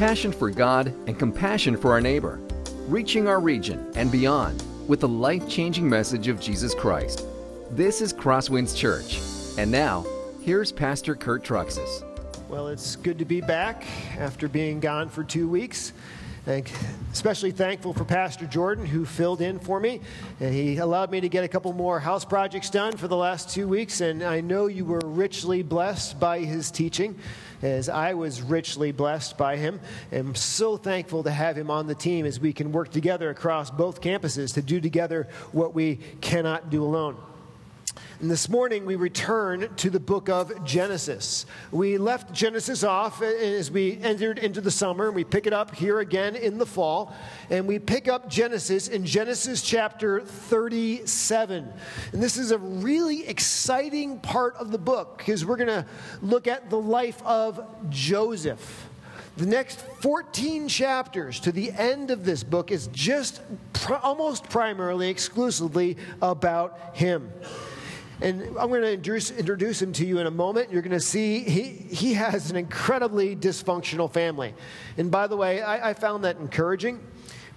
passion for God and compassion for our neighbor, reaching our region and beyond with the life changing message of Jesus Christ. This is Crosswinds Church. And now, here's Pastor Kurt Truxas. Well, it's good to be back after being gone for two weeks. And especially thankful for Pastor Jordan, who filled in for me. And he allowed me to get a couple more house projects done for the last two weeks. And I know you were richly blessed by his teaching, as I was richly blessed by him. I'm so thankful to have him on the team as we can work together across both campuses to do together what we cannot do alone. And this morning we return to the book of Genesis. We left Genesis off as we entered into the summer, and we pick it up here again in the fall. And we pick up Genesis in Genesis chapter 37. And this is a really exciting part of the book because we're going to look at the life of Joseph. The next 14 chapters to the end of this book is just pr- almost primarily, exclusively about him. And I'm going to introduce, introduce him to you in a moment. You're going to see he, he has an incredibly dysfunctional family. And by the way, I, I found that encouraging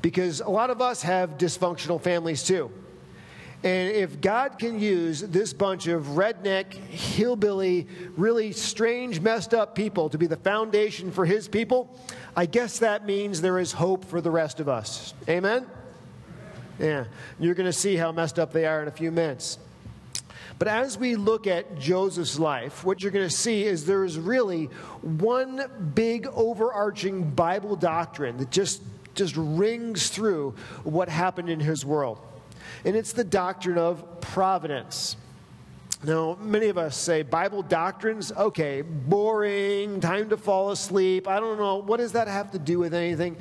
because a lot of us have dysfunctional families too. And if God can use this bunch of redneck, hillbilly, really strange, messed up people to be the foundation for his people, I guess that means there is hope for the rest of us. Amen? Yeah. You're going to see how messed up they are in a few minutes. But as we look at Joseph's life, what you're going to see is there is really one big overarching Bible doctrine that just, just rings through what happened in his world. And it's the doctrine of providence. Now, many of us say Bible doctrines, okay, boring, time to fall asleep. I don't know. What does that have to do with anything?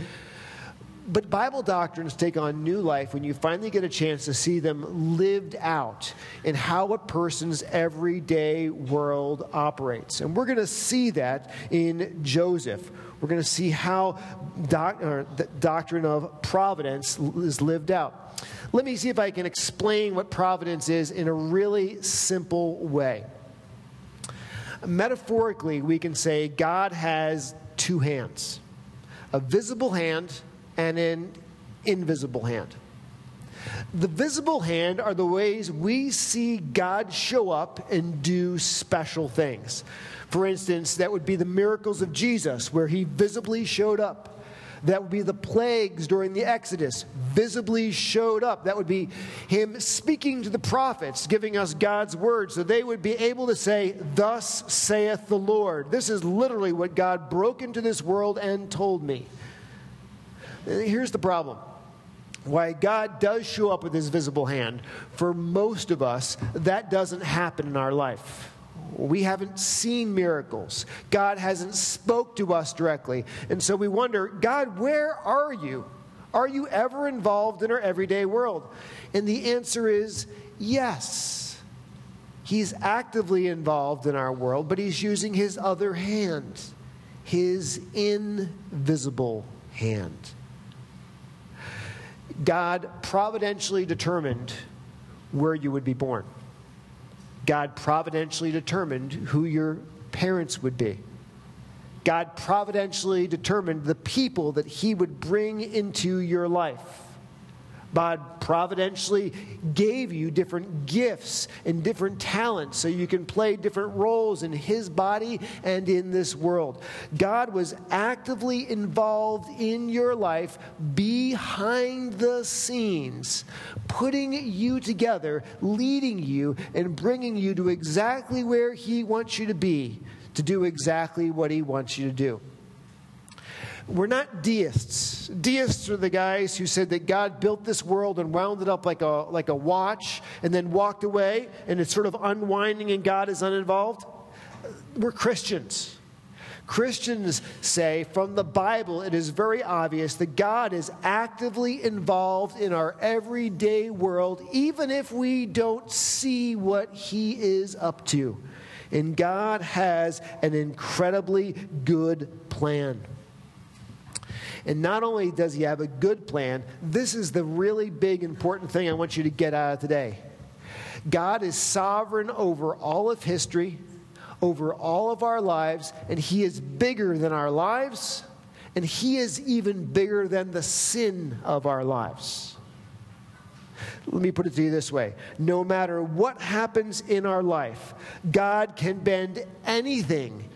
But Bible doctrines take on new life when you finally get a chance to see them lived out in how a person's everyday world operates. And we're going to see that in Joseph. We're going to see how doc, the doctrine of providence is lived out. Let me see if I can explain what providence is in a really simple way. Metaphorically, we can say God has two hands a visible hand and an invisible hand. The visible hand are the ways we see God show up and do special things. For instance, that would be the miracles of Jesus, where he visibly showed up. That would be the plagues during the Exodus, visibly showed up. That would be him speaking to the prophets, giving us God's word, so they would be able to say, Thus saith the Lord. This is literally what God broke into this world and told me. Here's the problem. Why God does show up with his visible hand, for most of us, that doesn't happen in our life. We haven't seen miracles. God hasn't spoke to us directly. And so we wonder, God, where are you? Are you ever involved in our everyday world? And the answer is yes. He's actively involved in our world, but he's using his other hand, his invisible hand. God providentially determined where you would be born. God providentially determined who your parents would be. God providentially determined the people that He would bring into your life. God providentially gave you different gifts and different talents so you can play different roles in His body and in this world. God was actively involved in your life behind the scenes, putting you together, leading you, and bringing you to exactly where He wants you to be to do exactly what He wants you to do. We're not deists. Deists are the guys who said that God built this world and wound it up like a, like a watch and then walked away and it's sort of unwinding and God is uninvolved. We're Christians. Christians say from the Bible, it is very obvious that God is actively involved in our everyday world, even if we don't see what He is up to. And God has an incredibly good plan. And not only does he have a good plan, this is the really big, important thing I want you to get out of today. God is sovereign over all of history, over all of our lives, and he is bigger than our lives, And He is even bigger than the sin of our lives. Let me put it to you this way no matter what happens in our life, God can bend anything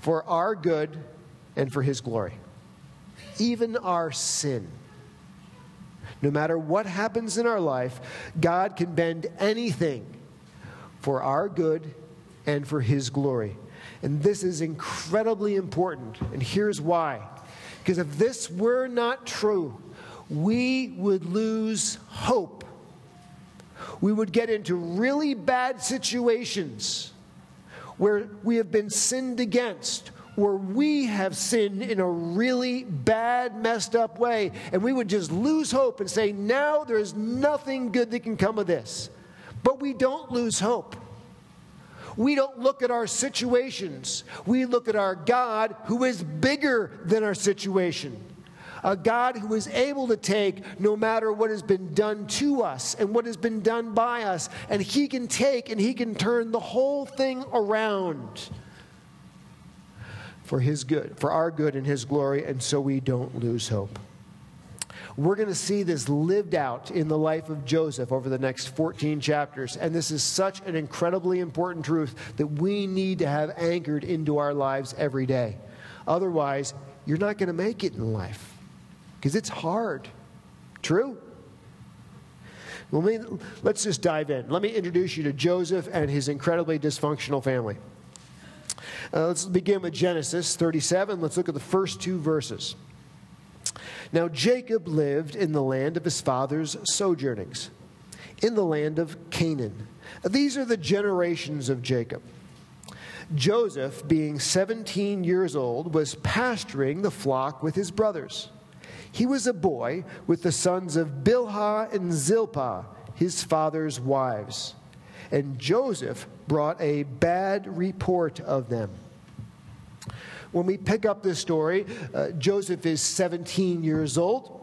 for our good and for His glory, even our sin. No matter what happens in our life, God can bend anything for our good and for His glory. And this is incredibly important. And here's why. Because if this were not true, we would lose hope. We would get into really bad situations where we have been sinned against, where we have sinned in a really bad, messed up way, and we would just lose hope and say, now there's nothing good that can come of this. But we don't lose hope. We don't look at our situations. We look at our God who is bigger than our situation. A God who is able to take no matter what has been done to us and what has been done by us, and He can take and He can turn the whole thing around for His good, for our good and His glory, and so we don't lose hope. We're going to see this lived out in the life of Joseph over the next 14 chapters. And this is such an incredibly important truth that we need to have anchored into our lives every day. Otherwise, you're not going to make it in life because it's hard. True? Well, let let's just dive in. Let me introduce you to Joseph and his incredibly dysfunctional family. Uh, let's begin with Genesis 37. Let's look at the first two verses. Now Jacob lived in the land of his father's sojournings, in the land of Canaan. These are the generations of Jacob. Joseph, being 17 years old, was pasturing the flock with his brothers. He was a boy with the sons of Bilhah and Zilpah, his father's wives. And Joseph brought a bad report of them. When we pick up this story, uh, Joseph is 17 years old.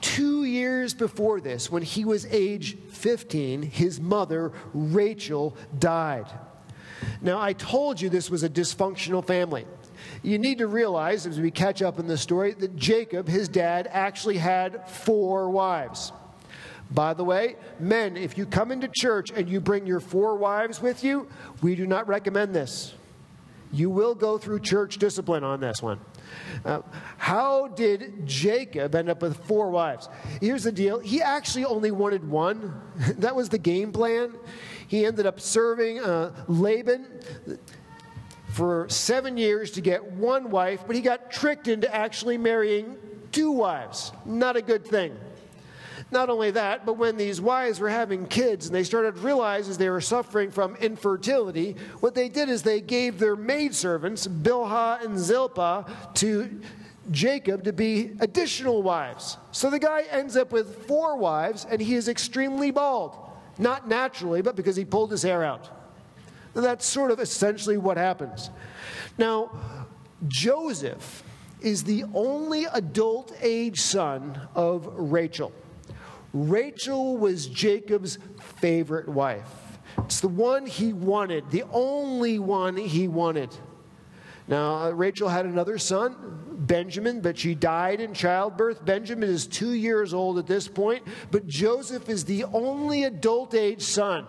Two years before this, when he was age 15, his mother, Rachel, died. Now, I told you this was a dysfunctional family. You need to realize, as we catch up in the story, that Jacob, his dad, actually had four wives. By the way, men, if you come into church and you bring your four wives with you, we do not recommend this. You will go through church discipline on this one. Uh, how did Jacob end up with four wives? Here's the deal he actually only wanted one, that was the game plan. He ended up serving uh, Laban for seven years to get one wife, but he got tricked into actually marrying two wives. Not a good thing. Not only that, but when these wives were having kids and they started to realize as they were suffering from infertility, what they did is they gave their maidservants, Bilhah and Zilpah, to Jacob to be additional wives. So the guy ends up with four wives and he is extremely bald. Not naturally, but because he pulled his hair out. That's sort of essentially what happens. Now, Joseph is the only adult age son of Rachel. Rachel was Jacob's favorite wife. It's the one he wanted, the only one he wanted. Now, uh, Rachel had another son, Benjamin, but she died in childbirth. Benjamin is two years old at this point, but Joseph is the only adult age son.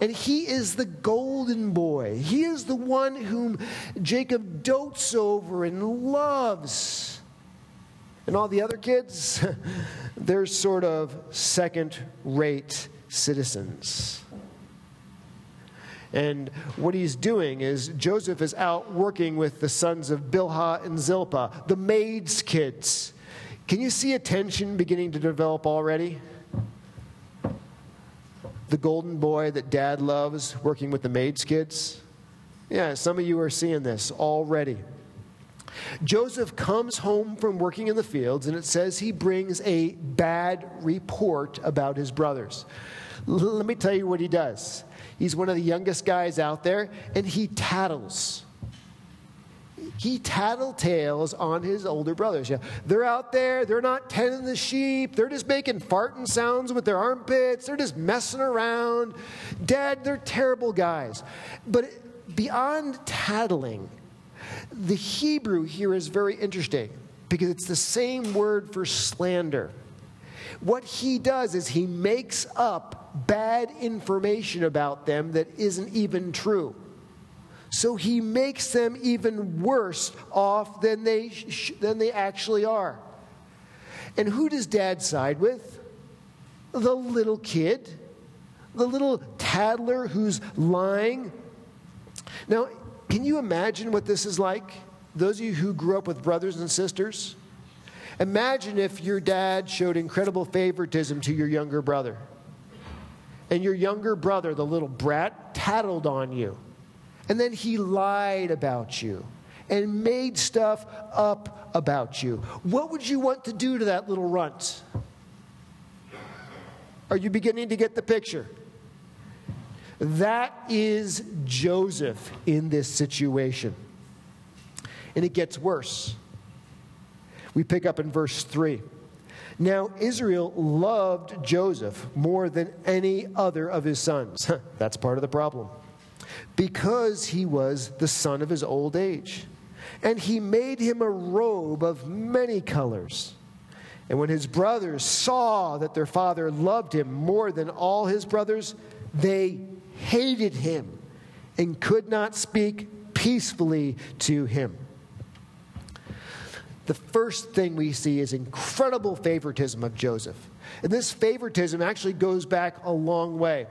And he is the golden boy. He is the one whom Jacob dotes over and loves. And all the other kids, they're sort of second rate citizens. And what he's doing is Joseph is out working with the sons of Bilhah and Zilpah, the maid's kids. Can you see a tension beginning to develop already? The golden boy that dad loves working with the maid's kids? Yeah, some of you are seeing this already. Joseph comes home from working in the fields, and it says he brings a bad report about his brothers. L- let me tell you what he does. He's one of the youngest guys out there, and he tattles. He tattletales on his older brothers. Yeah, they're out there, they're not tending the sheep, they're just making farting sounds with their armpits, they're just messing around. Dad, they're terrible guys. But beyond tattling, the Hebrew here is very interesting because it's the same word for slander. What he does is he makes up bad information about them that isn't even true. So he makes them even worse off than they, sh- than they actually are. And who does dad side with? The little kid, the little tattler who's lying. Now, can you imagine what this is like? Those of you who grew up with brothers and sisters, imagine if your dad showed incredible favoritism to your younger brother. And your younger brother, the little brat, tattled on you. And then he lied about you and made stuff up about you. What would you want to do to that little runt? Are you beginning to get the picture? That is Joseph in this situation. And it gets worse. We pick up in verse 3. Now, Israel loved Joseph more than any other of his sons. That's part of the problem. Because he was the son of his old age. And he made him a robe of many colors. And when his brothers saw that their father loved him more than all his brothers, they hated him and could not speak peacefully to him the first thing we see is incredible favoritism of Joseph. And this favoritism actually goes back a long way.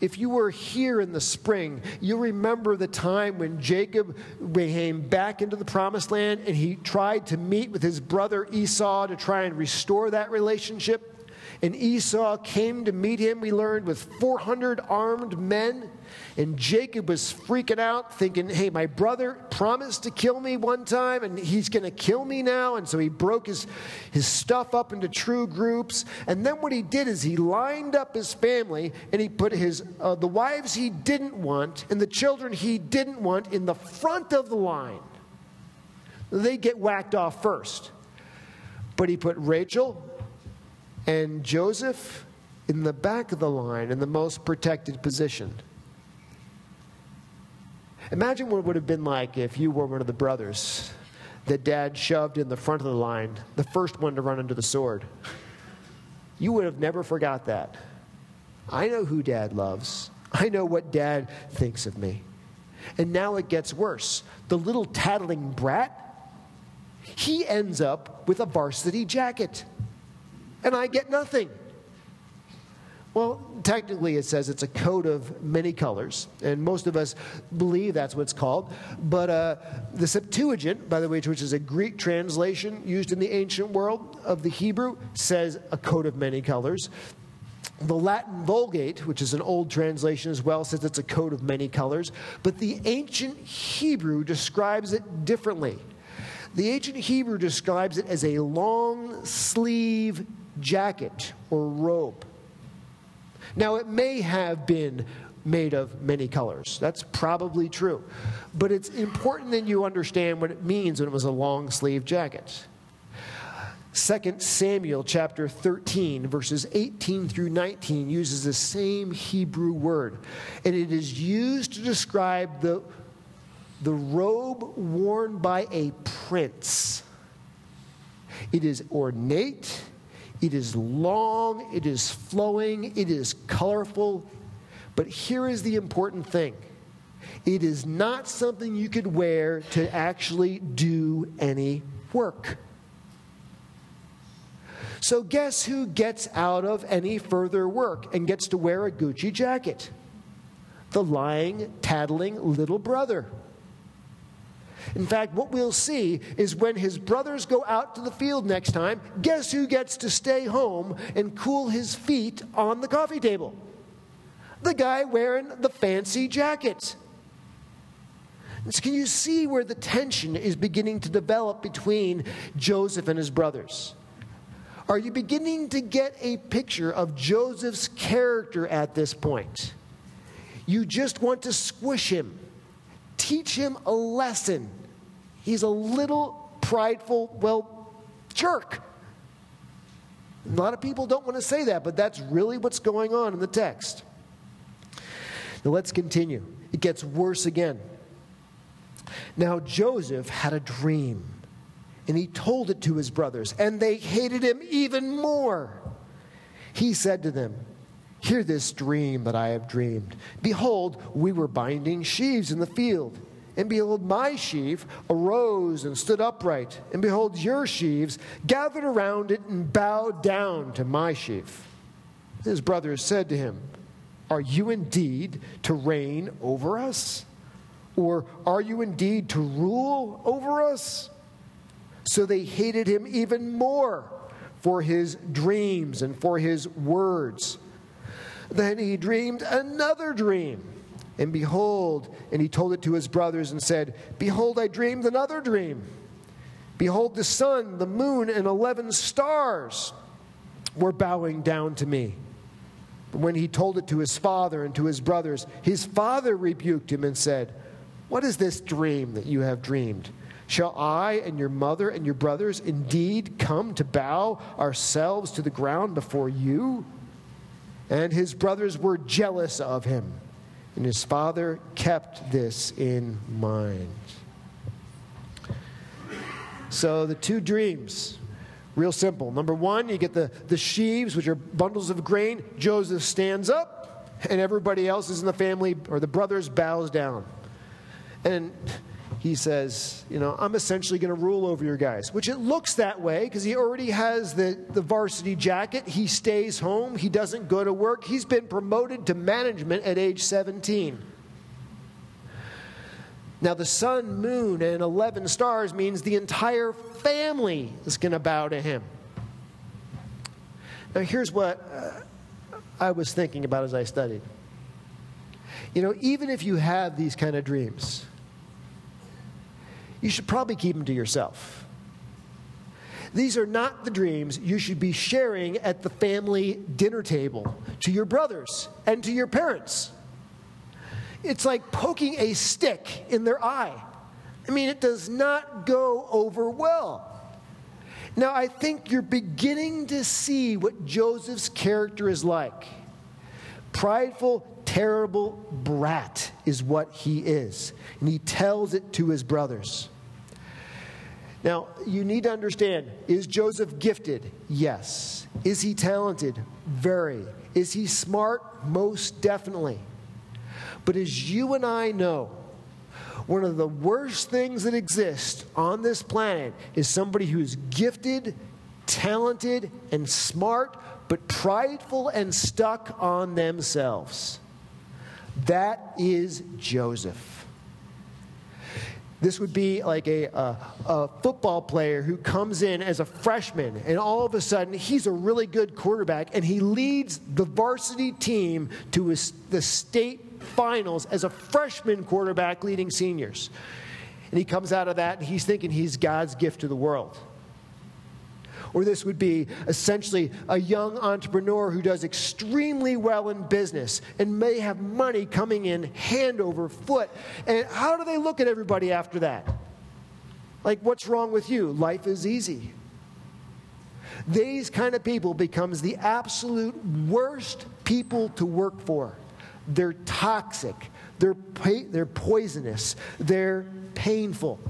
If you were here in the spring, you remember the time when Jacob came back into the promised land and he tried to meet with his brother Esau to try and restore that relationship. And Esau came to meet him, we learned, with 400 armed men. And Jacob was freaking out, thinking, hey, my brother promised to kill me one time, and he's going to kill me now. And so he broke his, his stuff up into true groups. And then what he did is he lined up his family and he put his, uh, the wives he didn't want and the children he didn't want in the front of the line. They get whacked off first. But he put Rachel, and Joseph in the back of the line in the most protected position. Imagine what it would have been like if you were one of the brothers that dad shoved in the front of the line, the first one to run under the sword. You would have never forgot that. I know who dad loves. I know what dad thinks of me. And now it gets worse. The little tattling brat, he ends up with a varsity jacket and I get nothing. Well, technically, it says it's a coat of many colors, and most of us believe that's what it's called. But uh, the Septuagint, by the way, which is a Greek translation used in the ancient world of the Hebrew, says a coat of many colors. The Latin Vulgate, which is an old translation as well, says it's a coat of many colors. But the ancient Hebrew describes it differently. The ancient Hebrew describes it as a long sleeve jacket or robe. Now, it may have been made of many colors. That's probably true. But it's important that you understand what it means when it was a long sleeve jacket. 2 Samuel chapter 13, verses 18 through 19, uses the same Hebrew word. And it is used to describe the, the robe worn by a prince. It is ornate, it is long, it is flowing, it is colorful. But here is the important thing it is not something you could wear to actually do any work. So, guess who gets out of any further work and gets to wear a Gucci jacket? The lying, tattling little brother. In fact, what we'll see is when his brothers go out to the field next time, guess who gets to stay home and cool his feet on the coffee table? The guy wearing the fancy jacket. So can you see where the tension is beginning to develop between Joseph and his brothers? Are you beginning to get a picture of Joseph's character at this point? You just want to squish him teach him a lesson. He's a little prideful, well, jerk. A lot of people don't want to say that, but that's really what's going on in the text. Now let's continue. It gets worse again. Now Joseph had a dream, and he told it to his brothers, and they hated him even more. He said to them, Hear this dream that I have dreamed. Behold, we were binding sheaves in the field. And behold, my sheaf arose and stood upright. And behold, your sheaves gathered around it and bowed down to my sheaf. His brothers said to him, Are you indeed to reign over us? Or are you indeed to rule over us? So they hated him even more for his dreams and for his words. Then he dreamed another dream. And behold, and he told it to his brothers and said, Behold, I dreamed another dream. Behold, the sun, the moon, and eleven stars were bowing down to me. But When he told it to his father and to his brothers, his father rebuked him and said, What is this dream that you have dreamed? Shall I and your mother and your brothers indeed come to bow ourselves to the ground before you? And his brothers were jealous of him. And his father kept this in mind. So the two dreams, real simple. Number one, you get the, the sheaves, which are bundles of grain. Joseph stands up, and everybody else is in the family, or the brothers bows down. And he says, You know, I'm essentially going to rule over your guys, which it looks that way because he already has the, the varsity jacket. He stays home, he doesn't go to work. He's been promoted to management at age 17. Now, the sun, moon, and 11 stars means the entire family is going to bow to him. Now, here's what uh, I was thinking about as I studied. You know, even if you have these kind of dreams, you should probably keep them to yourself. These are not the dreams you should be sharing at the family dinner table to your brothers and to your parents. It's like poking a stick in their eye. I mean, it does not go over well. Now, I think you're beginning to see what Joseph's character is like. Prideful, terrible brat is what he is. And he tells it to his brothers. Now, you need to understand is Joseph gifted? Yes. Is he talented? Very. Is he smart? Most definitely. But as you and I know, one of the worst things that exist on this planet is somebody who's gifted, talented, and smart, but prideful and stuck on themselves. That is Joseph. This would be like a, a, a, football player who comes in as a freshman, and all of a sudden he's a really good quarterback, and he leads the varsity team to his, the state finals as a freshman quarterback leading seniors. And he comes out of that, and he's thinking he's God's gift to the world. Or this would be essentially a young entrepreneur who does extremely well in business and may have money coming in hand over foot. And how do they look at everybody after that? Like, what's wrong with you? Life is easy. These kind of people becomes the absolute worst people to work for. They're toxic. They're, they're poisonous. They're painful.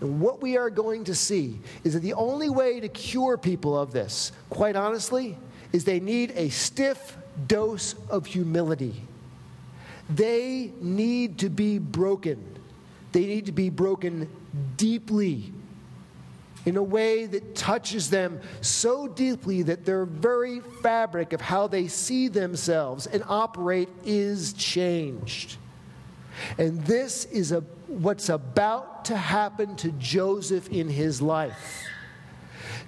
And what we are going to see is that the only way to cure people of this, quite honestly, is they need a stiff dose of humility. They need to be broken. They need to be broken deeply in a way that touches them so deeply that their very fabric of how they see themselves and operate is changed. And this is a, what's about to happen to Joseph in his life.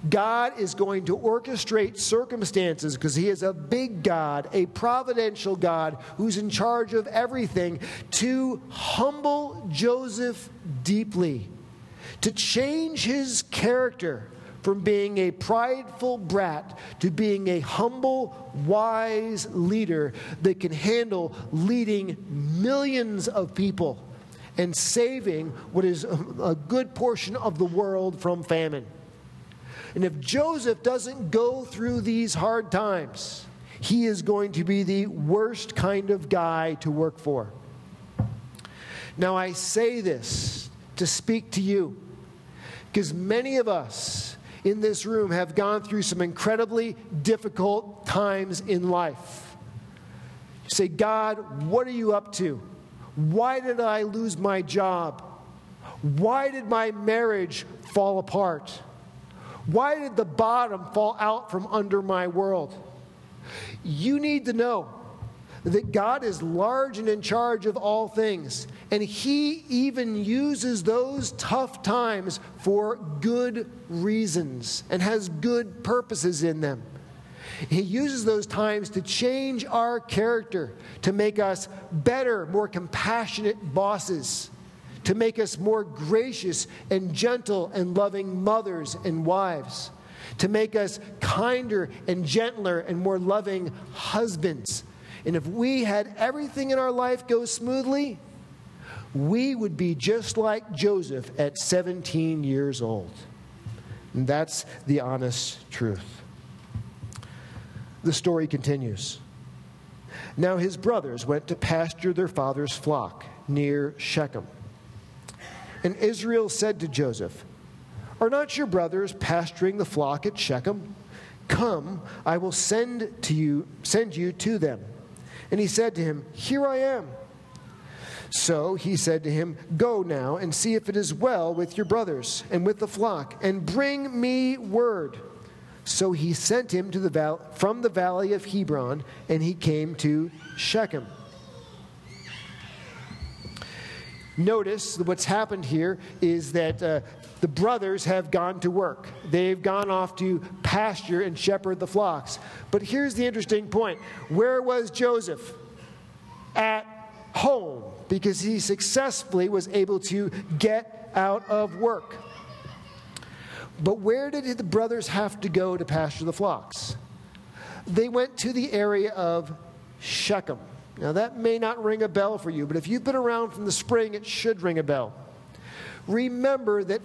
God is going to orchestrate circumstances because He is a big God, a providential God who's in charge of everything, to humble Joseph deeply, to change his character from being a prideful brat to being a humble, wise leader that can handle leading millions of people and saving what is a good portion of the world from famine. And if Joseph doesn't go through these hard times, he is going to be the worst kind of guy to work for. Now, I say this to speak to you Because many of us in this room have gone through some incredibly difficult times in life. You say, God, what are you up to? Why did I lose my job? Why did my marriage fall apart? Why did the bottom fall out from under my world? You need to know that God is large and in charge of all things. And He even uses those tough times for good reasons and has good purposes in them. He uses those times to change our character, to make us better, more compassionate bosses, to make us more gracious and gentle and loving mothers and wives, to make us kinder and gentler and more loving husbands and if we had everything in our life go smoothly, we would be just like Joseph at 17 years old. And that's the honest truth. The story continues. Now his brothers went to pasture their father's flock near Shechem. And Israel said to Joseph, Are not your brothers pasturing the flock at Shechem? Come, I will send to you send you to them. And he said to him, Here I am. So he said to him, Go now and see if it is well with your brothers and with the flock, and bring me word. So he sent him to the val- from the valley of Hebron, and he came to Shechem. Notice what's happened here is that uh, the brothers have gone to work. They've gone off to pasture and shepherd the flocks. But here's the interesting point where was Joseph? At home, because he successfully was able to get out of work. But where did the brothers have to go to pasture the flocks? They went to the area of Shechem. Now, that may not ring a bell for you, but if you've been around from the spring, it should ring a bell remember that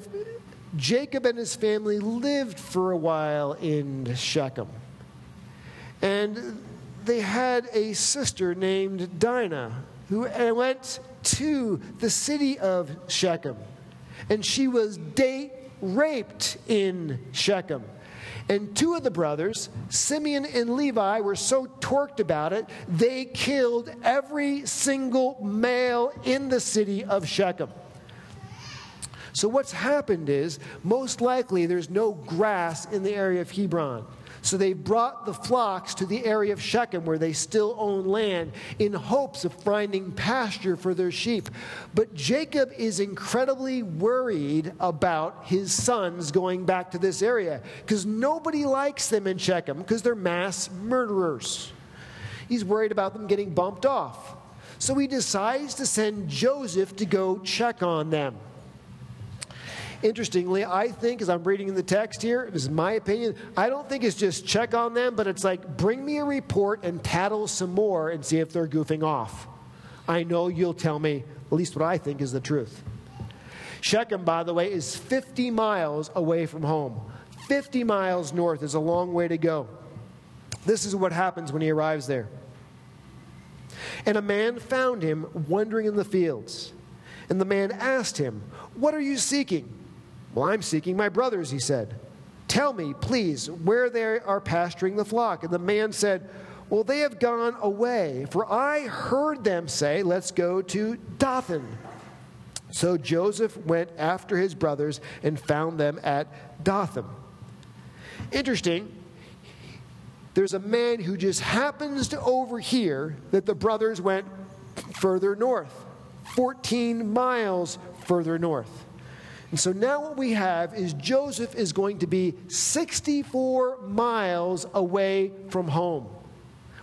Jacob and his family lived for a while in Shechem. And they had a sister named Dinah who went to the city of Shechem. And she was date raped in Shechem. And two of the brothers, Simeon and Levi, were so torqued about it, they killed every single male in the city of Shechem. So, what's happened is most likely there's no grass in the area of Hebron. So they brought the flocks to the area of Shechem where they still own land in hopes of finding pasture for their sheep. But Jacob is incredibly worried about his sons going back to this area because nobody likes them in Shechem because they're mass murderers. He's worried about them getting bumped off. So he decides to send Joseph to go check on them. Interestingly, I think as I'm reading in the text here, this is my opinion, I don't think it's just check on them, but it's like bring me a report and tattle some more and see if they're goofing off. I know you'll tell me at least what I think is the truth. Shechem, by the way, is 50 miles away from home. 50 miles north is a long way to go. This is what happens when he arrives there. And a man found him wandering in the fields. And the man asked him, What are you seeking? Well, I'm seeking my brothers, he said. Tell me, please, where they are pasturing the flock. And the man said, Well, they have gone away, for I heard them say, Let's go to Dothan. So Joseph went after his brothers and found them at Dothan. Interesting. There's a man who just happens to overhear that the brothers went further north, 14 miles further north. And so now what we have is Joseph is going to be 64 miles away from home,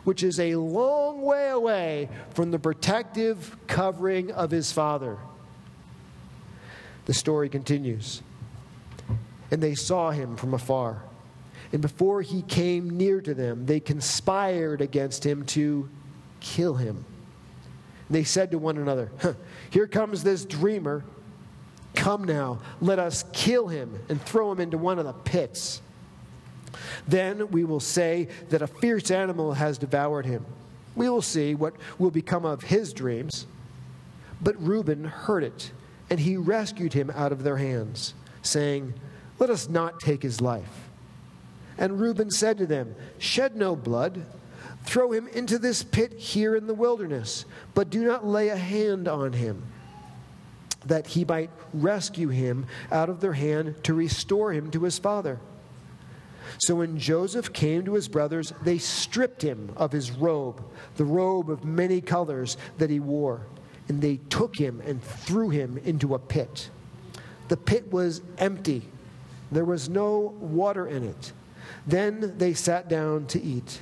which is a long way away from the protective covering of his father. The story continues. And they saw him from afar. And before he came near to them, they conspired against him to kill him. They said to one another, Here comes this dreamer. Come now, let us kill him and throw him into one of the pits. Then we will say that a fierce animal has devoured him. We will see what will become of his dreams. But Reuben heard it, and he rescued him out of their hands. saying, Let us not take his life. And Reuben said to them, Shed no blood. Throw him into this pit here in the wilderness, but do not lay a hand on him, that he might rescue him out of their hand to restore him to his father. So when Joseph came to his brothers, they stripped him of his robe, the robe of many colors that he wore, and they took him and threw him into a pit. The pit was empty, there was no water in it. Then they sat down to eat.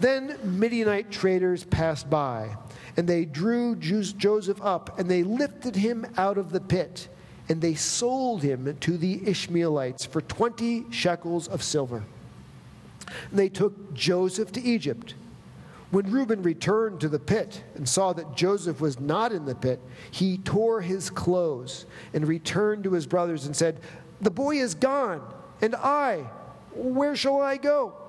Then Midianite traders passed by, and they drew Joseph up, and they lifted him out of the pit and they sold him to the Ishmaelites for 20 shekels of silver. And they took Joseph to Egypt. When Reuben returned to the pit and saw that Joseph was not in the pit, he tore his clothes and returned to his brothers and said, The boy is gone, and I, where shall I go?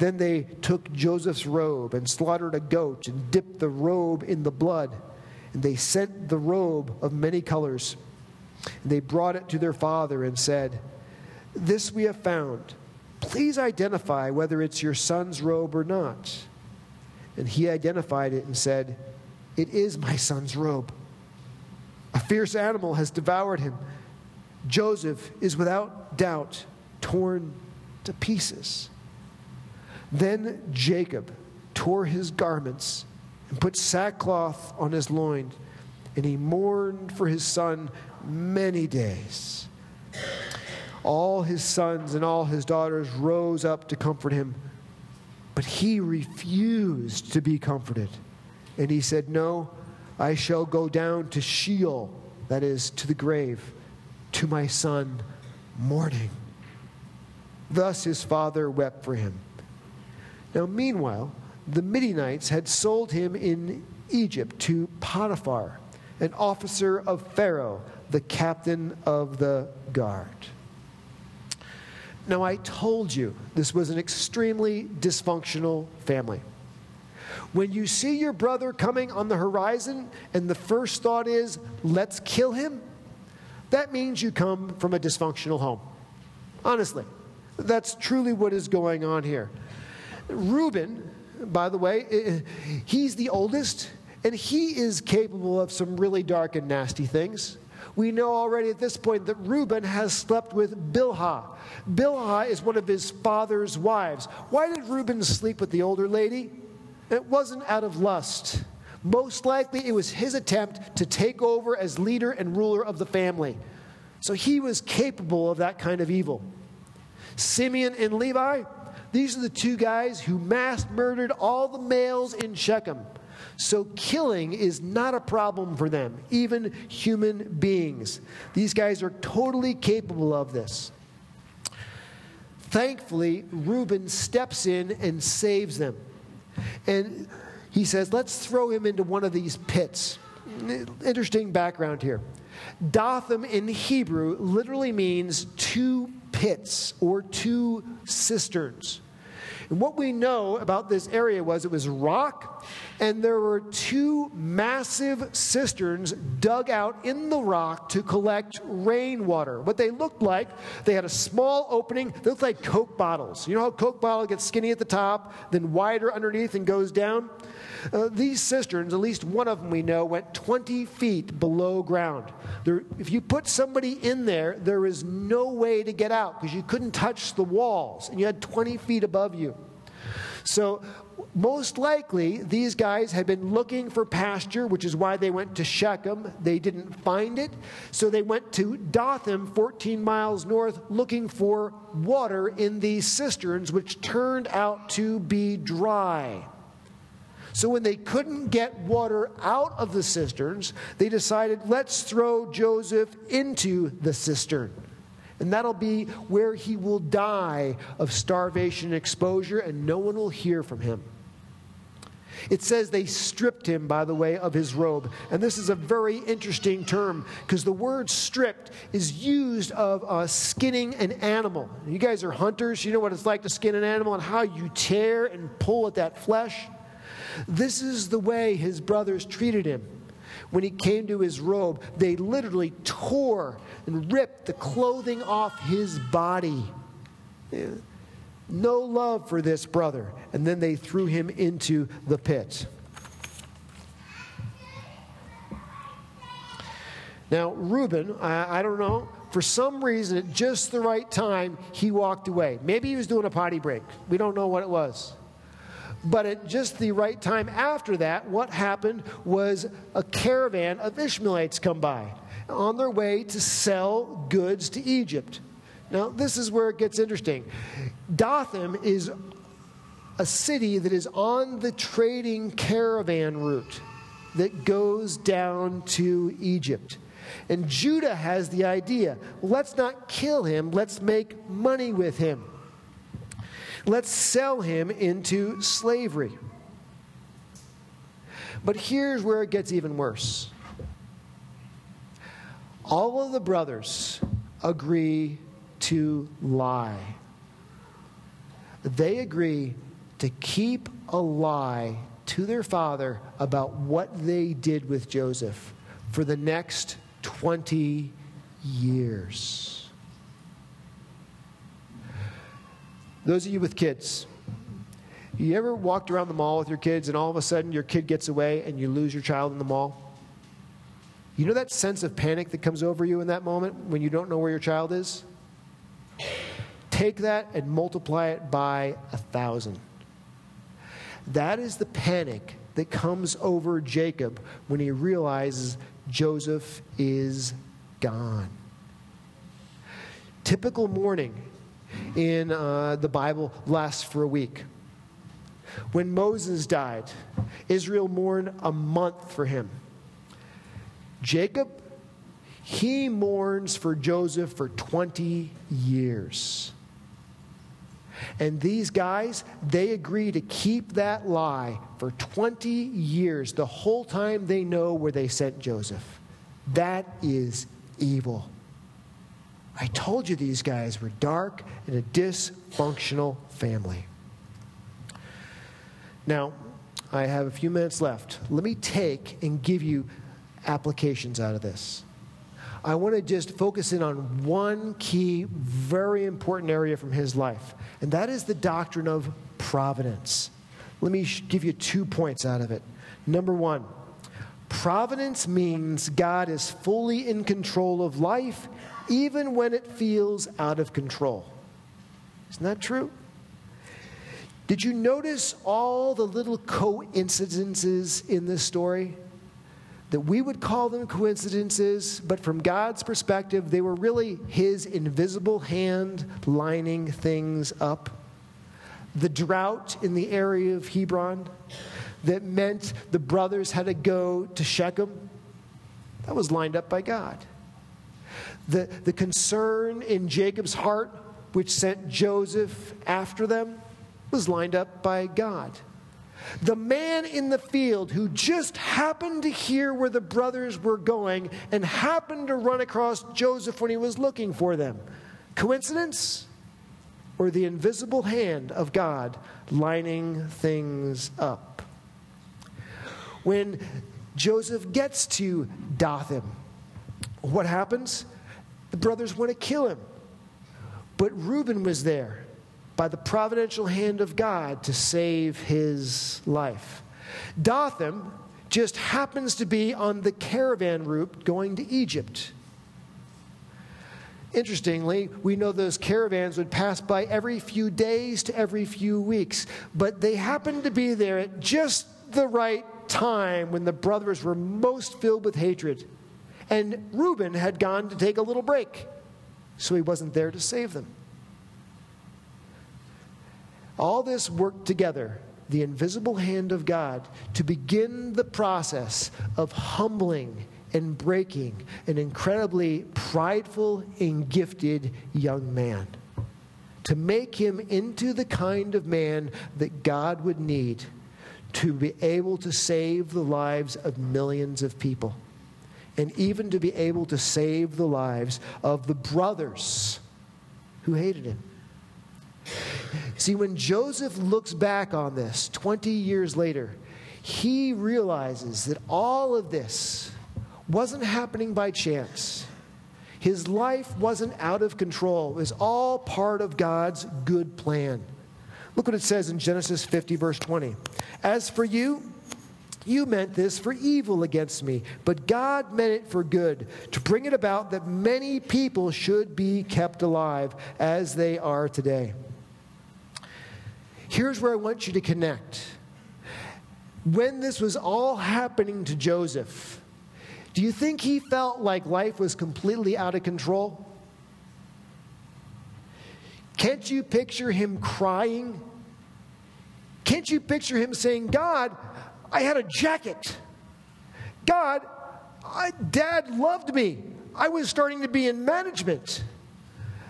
Then they took Joseph's robe and slaughtered a goat and dipped the robe in the blood and they sent the robe of many colors. And they brought it to their father and said, This we have found. Please identify whether it's your son's robe or not. And he identified it and said, It is my son's robe. A fierce animal has devoured him. Joseph is without doubt torn to pieces. Then Jacob tore his garments and put sackcloth on his loins, and he mourned for his son many days. All his sons and all his daughters rose up to comfort him, but he refused to be comforted. And he said, No, I shall go down to Sheol, that is, to the grave, to my son, mourning. Thus his father wept for him. Now, meanwhile, the Midianites had sold him in Egypt to Potiphar, an officer of Pharaoh, the captain of the guard. Now, I told you this was an extremely dysfunctional family. When you see your brother coming on the horizon and the first thought is, let's kill him, that means you come from a dysfunctional home. Honestly, that's truly what is going on here. Reuben by the way, he's the oldest, and he is capable of some really dark and nasty things. We know already at this point that Reuben has slept with Bilhah. Bilhah is one of his father's wives. Why did Reuben sleep with the older lady? It wasn't out of lust. Most likely, it was his attempt to take over as leader and ruler of the family. So he was capable of that kind of evil. Simeon and Levi, these are the two guys who mass murdered all the males in Shechem. So killing is not a problem for them, even human beings. These guys are totally capable of this. Thankfully, Reuben steps in and saves them. And he says, Let's throw him into one of these pits. Interesting background here. Dothan in Hebrew literally means two pits or two cisterns. And what we know about this area was it was rock, and there were two massive cisterns dug out in the rock to collect rainwater. What they looked like, they had a small opening, they looked like Coke bottles. You know how Coke bottle gets skinny at the top, then wider underneath and goes down? Uh, these cisterns, at least one of them we know, went 20 feet below ground. There, if you put somebody in there, there is no way to get out because you couldn't touch the walls and you had 20 feet above you. So, most likely, these guys had been looking for pasture, which is why they went to Shechem. They didn't find it. So they went to Dothan, 14 miles north, looking for water in these cisterns, which turned out to be dry. So when they couldn't get water out of the cisterns, they decided, let's throw Joseph into the cistern. And that'll be where he will die of starvation and exposure, and no one will hear from him. It says they stripped him, by the way, of his robe. And this is a very interesting term because the word stripped is used of uh, skinning an animal. You guys are hunters, you know what it's like to skin an animal and how you tear and pull at that flesh. This is the way his brothers treated him. When he came to his robe, they literally tore and ripped the clothing off his body. No love for this brother. And then they threw him into the pit. Now, Reuben, I, I, don't know, for some reason, at just the right time, he walked away. Maybe he was doing a potty break. We don't know what it was. But at just the right time after that, what happened was a caravan of Ishmaelites come by on their way to sell goods to Egypt. Now, this is where it gets interesting. Dothan is a city that is on the trading caravan route that goes down to Egypt. And Judah has the idea let's not kill him, let's make money with him. Let's sell him into slavery. But here's where it gets even worse. All of the brothers agree to lie. They agree to keep a lie to their father about what they did with Joseph for the next 20 years. Those of you with kids, you ever walked around the mall with your kids and all of a sudden your kid gets away and you lose your child in the mall? You know that sense of panic that comes over you in that moment when you don't know where your child is? Take that and multiply it by a thousand. That is the panic that comes over Jacob when he realizes Joseph is gone. Typical mourning in uh, the Bible lasts for a week. When Moses died, Israel mourned a month for him. Jacob, he mourns for Joseph for 20 years. And these guys, they agree to keep that lie for 20 years, the whole time they know where they sent Joseph. That is evil. I told you these guys were dark and a dysfunctional family. Now, I have a few minutes left. Let me take and give you applications out of this. I want to just focus in on one key, very important area from his life, and that is the doctrine of providence. Let me give you two points out of it. Number one, providence means God is fully in control of life even when it feels out of control. Isn't that true? Did you notice all the little coincidences in this story? That we would call them coincidences, but from God's perspective, they were really His invisible hand lining things up. The drought in the area of Hebron that meant the brothers had to go to Shechem, that was lined up by God. The, the concern in Jacob's heart, which sent Joseph after them, was lined up by God. The man in the field who just happened to hear where the brothers were going and happened to run across Joseph when he was looking for them. Coincidence? Or the invisible hand of God lining things up? When Joseph gets to Dothan, what happens? The brothers want to kill him. But Reuben was there by the providential hand of God to save his life. Dothan just happens to be on the caravan route going to Egypt. Interestingly, we know those caravans would pass by every few days to every few weeks, but they happened to be there at just the right time when the brothers were most filled with hatred. And Reuben had gone to take a little break, so he wasn't there to save them. All this worked together the invisible hand of God to begin the process of humbling and breaking an incredibly prideful and gifted young man. To make him into the kind of man that God would need to be able to save the lives of millions of people, and even to be able to save the lives of the brothers who hated him. See, when Joseph looks back on this 20 years later, he realizes that all of this wasn't happening by chance. His life wasn't out of control. It was all part of God's good plan. Look what it says in Genesis 50, verse 20. As for you, you meant this for evil against me, but God meant it for good, to bring it about that many people should be kept alive as they are today. Here's where I want you to connect. When this was all happening to Joseph, do you think he felt like life was completely out of control? Can't you picture him crying? Can't you picture him saying, God, I had a jacket. God, I, dad loved me. I was starting to be in management.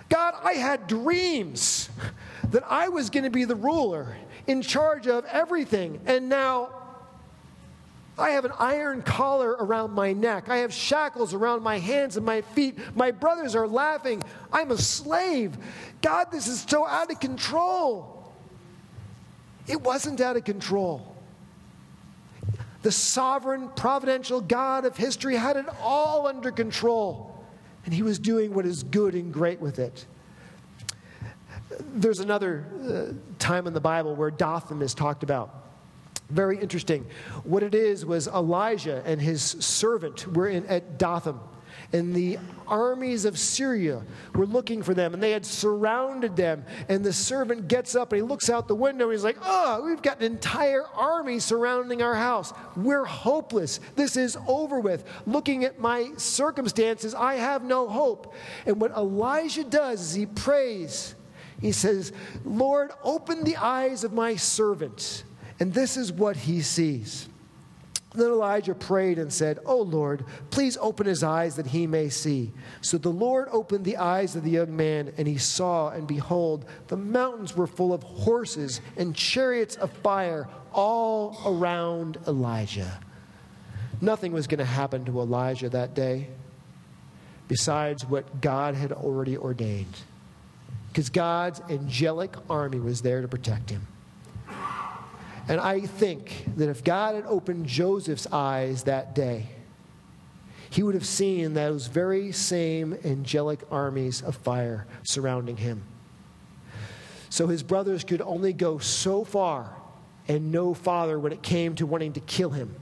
God, I had dreams that I was going to be the ruler in charge of everything. And now I have an iron collar around my neck. I have shackles around my hands and my feet. My brothers are laughing. I'm a slave. God, this is so out of control. It wasn't out of control. The sovereign, providential God of history had it all under control, and he was doing what is good and great with it. There's another uh, time in the Bible where Dothan is talked about. Very interesting. What it is was Elijah and his servant were in, at Dothan and the armies of Syria were looking for them, and they had surrounded them. And the servant gets up and he looks out the window and he's like, Oh, we've got an entire army surrounding our house. We're hopeless. This is over with. Looking at my circumstances, I have no hope. And what Elijah does is he prays. He says, Lord, open the eyes of my servant. And this is what he sees. Then Elijah prayed and said, Oh Lord, please open his eyes that he may see. So the Lord opened the eyes of the young man, and he saw, and behold, the mountains were full of horses and chariots of fire all around Elijah. Nothing was going to happen to Elijah that day besides what God had already ordained. Because God's angelic army was there to protect him. And I think that if God had opened Joseph's eyes that day, he would have seen those very same angelic armies of fire surrounding him. So his brothers could only go so far and no farther when it came to wanting to kill him.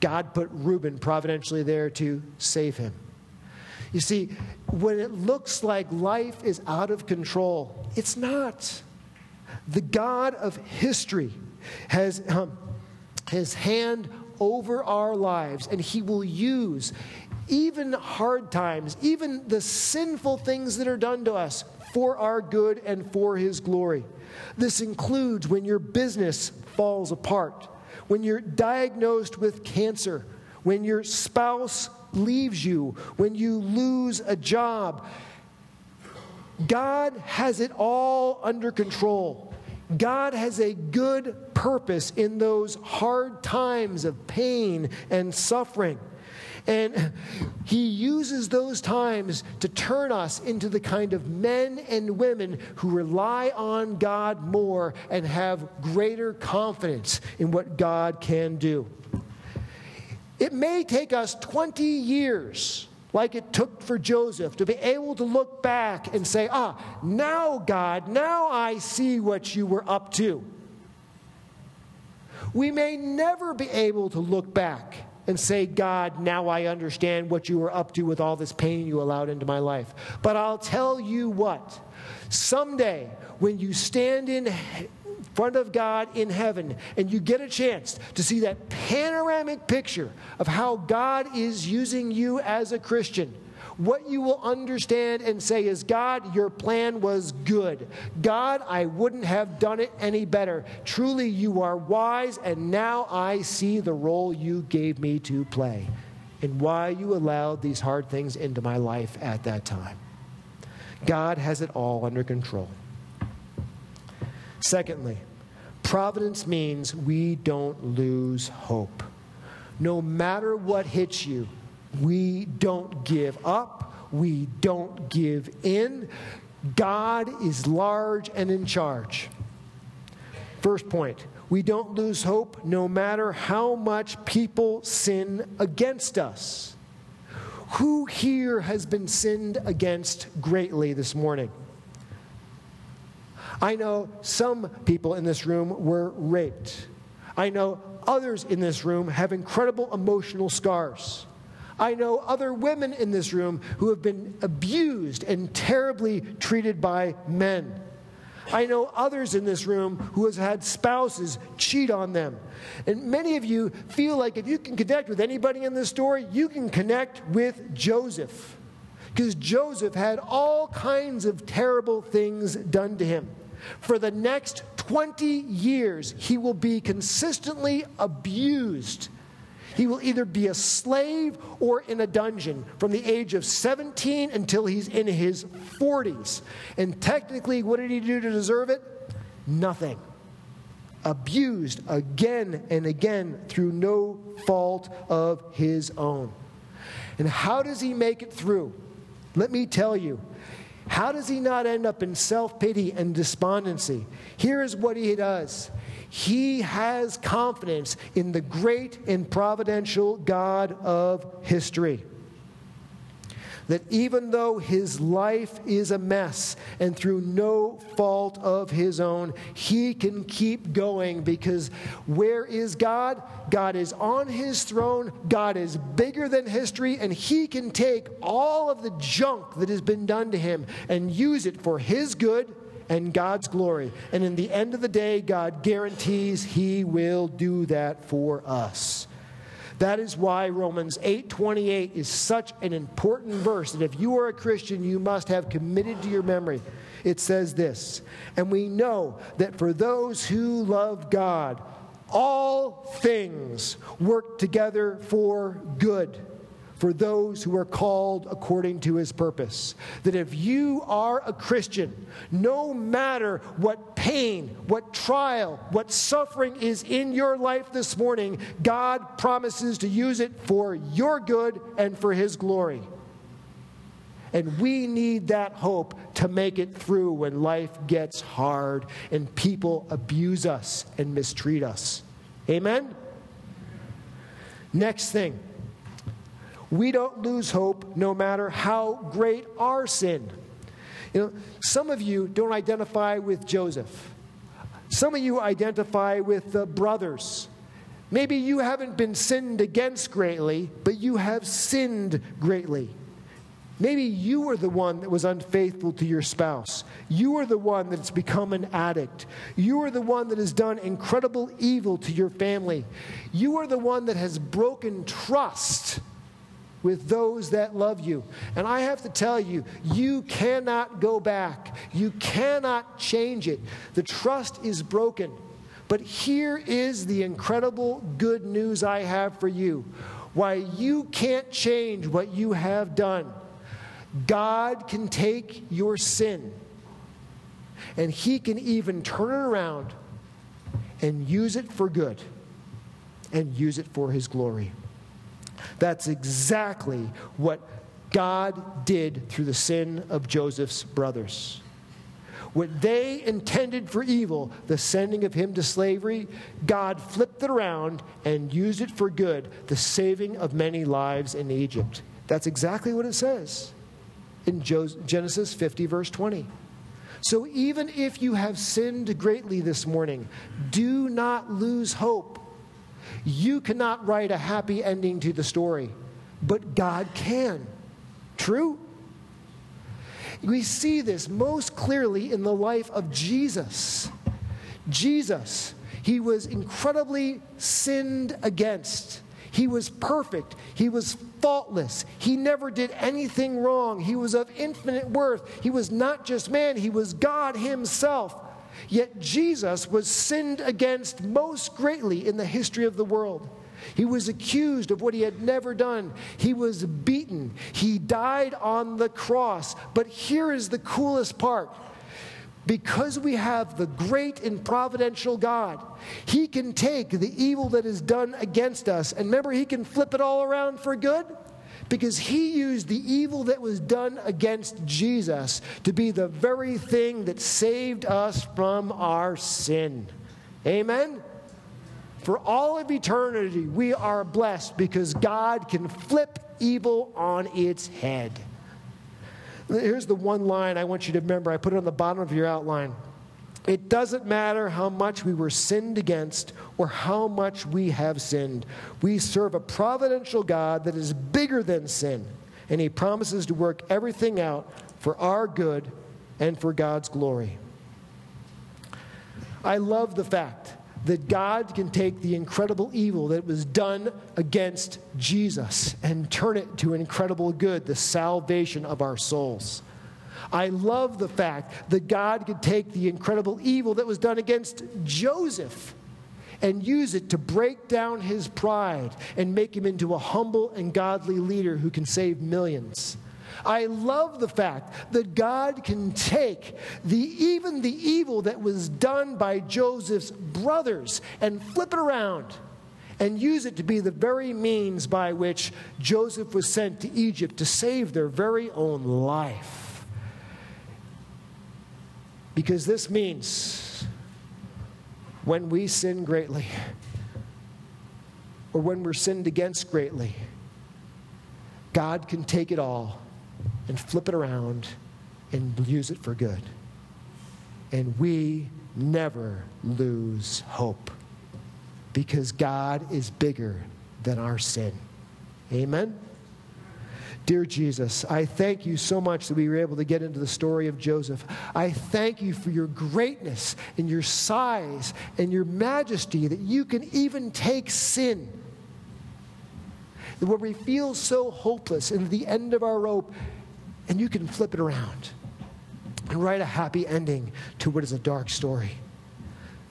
God put Reuben providentially there to save him. You see, when it looks like life is out of control, it's not. The God of history has um, his hand over our lives, and he will use even hard times, even the sinful things that are done to us for our good and for his glory. This includes when your business falls apart, when you're diagnosed with cancer, when your spouse leaves you, when you lose a job. God has it all under control. God has a good purpose in those hard times of pain and suffering. And he uses those times to turn us into the kind of men and women who rely on God more and have greater confidence in what God can do. It may take us 20 years like it took for Joseph to be able to look back and say, Ah, now, God, now I see what you were up to. We may never be able to look back and say, God, now I understand what you were up to with all this pain you allowed into my life. But I'll tell you what, someday when you stand in front of God in heaven and you get a chance to see that panoramic picture of how God is using you as a Christian, what you will understand and say is, God, your plan was good. God, I wouldn't have done it any better. Truly, you are wise, and now I see the role you gave me to play and why you allowed these hard things into my life at that time. God has it all under control. Secondly, providence means we don't lose hope. No matter what hits you, we don't give up, we don't give in. God is large and in charge. First point we don't lose hope no matter how much people sin against us. Who here has been sinned against greatly this morning? I know some people in this room were raped. I know others in this room have incredible emotional scars. I know other women in this room who have been abused and terribly treated by men. I know others in this room who has had spouses cheat on them. And many of you feel like if you can connect with anybody in this story, you can connect with Joseph. Because Joseph had all kinds of terrible things done to him. For the next 20 years, he will be consistently abused. He will either be a slave or in a dungeon from the age of 17 until he's in his 40s. And technically, what did he do to deserve it? Nothing. Abused again and again through no fault of his own. And how does he make it through? Let me tell you. How does he not end up in self pity and despondency? Here is what he does he has confidence in the great and providential God of history. That even though his life is a mess and through no fault of his own, he can keep going because where is God? God is on his throne. God is bigger than history, and he can take all of the junk that has been done to him and use it for his good and God's glory. And in the end of the day, God guarantees He will do that for us. That is why Romans 8:28 is such an important verse that if you are a Christian, you must have committed to your memory. It says this, and we know that for those who love God, all things work together for good for those who are called according to his purpose. That if you are a Christian, no matter what pain, what trial, what suffering is in your life this morning, God promises to use it for your good and for his glory. And we need that hope to make it through when life gets hard and people abuse us and mistreat us. Amen? Next thing we don't lose hope no matter how great our sin. You know, some of you don't identify with Joseph. Some of you identify with the brothers. Maybe you haven't been sinned against greatly, but you have sinned greatly. Maybe you were the one that was unfaithful to your spouse. You were the one that's become an addict. You are the one that has done incredible evil to your family. You are the one that has broken trust with those that love you. And I have to tell you, you cannot go back. You cannot change it. The trust is broken. But here is the incredible good news I have for you why you can't change what you have done. God can take your sin and He can even turn it around and use it for good and use it for His glory. That's exactly what God did through the sin of Joseph's brothers. What they intended for evil, the sending of him to slavery, God flipped it around and used it for good, the saving of many lives in Egypt. That's exactly what it says in Genesis 50, verse 20. So even if you have sinned greatly this morning, do not lose hope. You cannot write a happy ending to the story, but God can. True? We see this most clearly in the life of Jesus. Jesus, he was incredibly sinned against. He was perfect. He was faultless. He never did anything wrong. He was of infinite worth. He was not just man, he was God himself. Yet Jesus was sinned against most greatly in the history of the world. He was accused of what he had never done. He was beaten. He died on the cross. But here is the coolest part. Because we have the great and providential God, He can take the evil that is done against us, and remember, He can flip it all around for good because he used the evil that was done against Jesus to be the very thing that saved us from our sin. Amen? For all of eternity, we are blessed because God can flip evil on its head. Here's the one line I want you to remember. I put it on the bottom of your outline. It doesn't matter how much we were sinned against or how much we have sinned. We serve a providential God that is bigger than sin, and He promises to work everything out for our good and for God's glory. I love the fact that God can take the incredible evil that was done against Jesus and turn it to incredible good, the salvation of our souls. I love the fact that God could take the incredible evil that was done against Joseph and use it to break down his pride and make him into a humble and godly leader who can save millions. I love the fact that God can take the, even the evil that was done by Joseph's brothers and flip it around and use it to be the very means by which Joseph was sent to Egypt to save their very own life. Because this means when we sin greatly, or when we're sinned against greatly, God can take it all and flip it around and use it for good. And we never lose hope because God is bigger than our sin. Amen? Dear Jesus, I thank you so much that we were able to get into the story of Joseph. I thank you for your greatness and your size and your majesty that you can even take sin. Where we feel so hopeless and the end of our rope, and you can flip it around and write a happy ending to what is a dark story.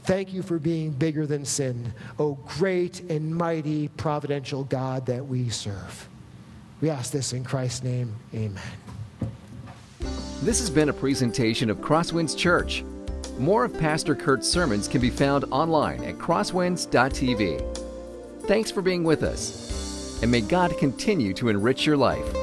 Thank you for being bigger than sin, O great and mighty providential God that we serve. We ask this in Christ's name. Amen. This has been a presentation of Crosswinds Church. More of Pastor Kurt's sermons can be found online at crosswinds.tv. Thanks for being with us, and may God continue to enrich your life.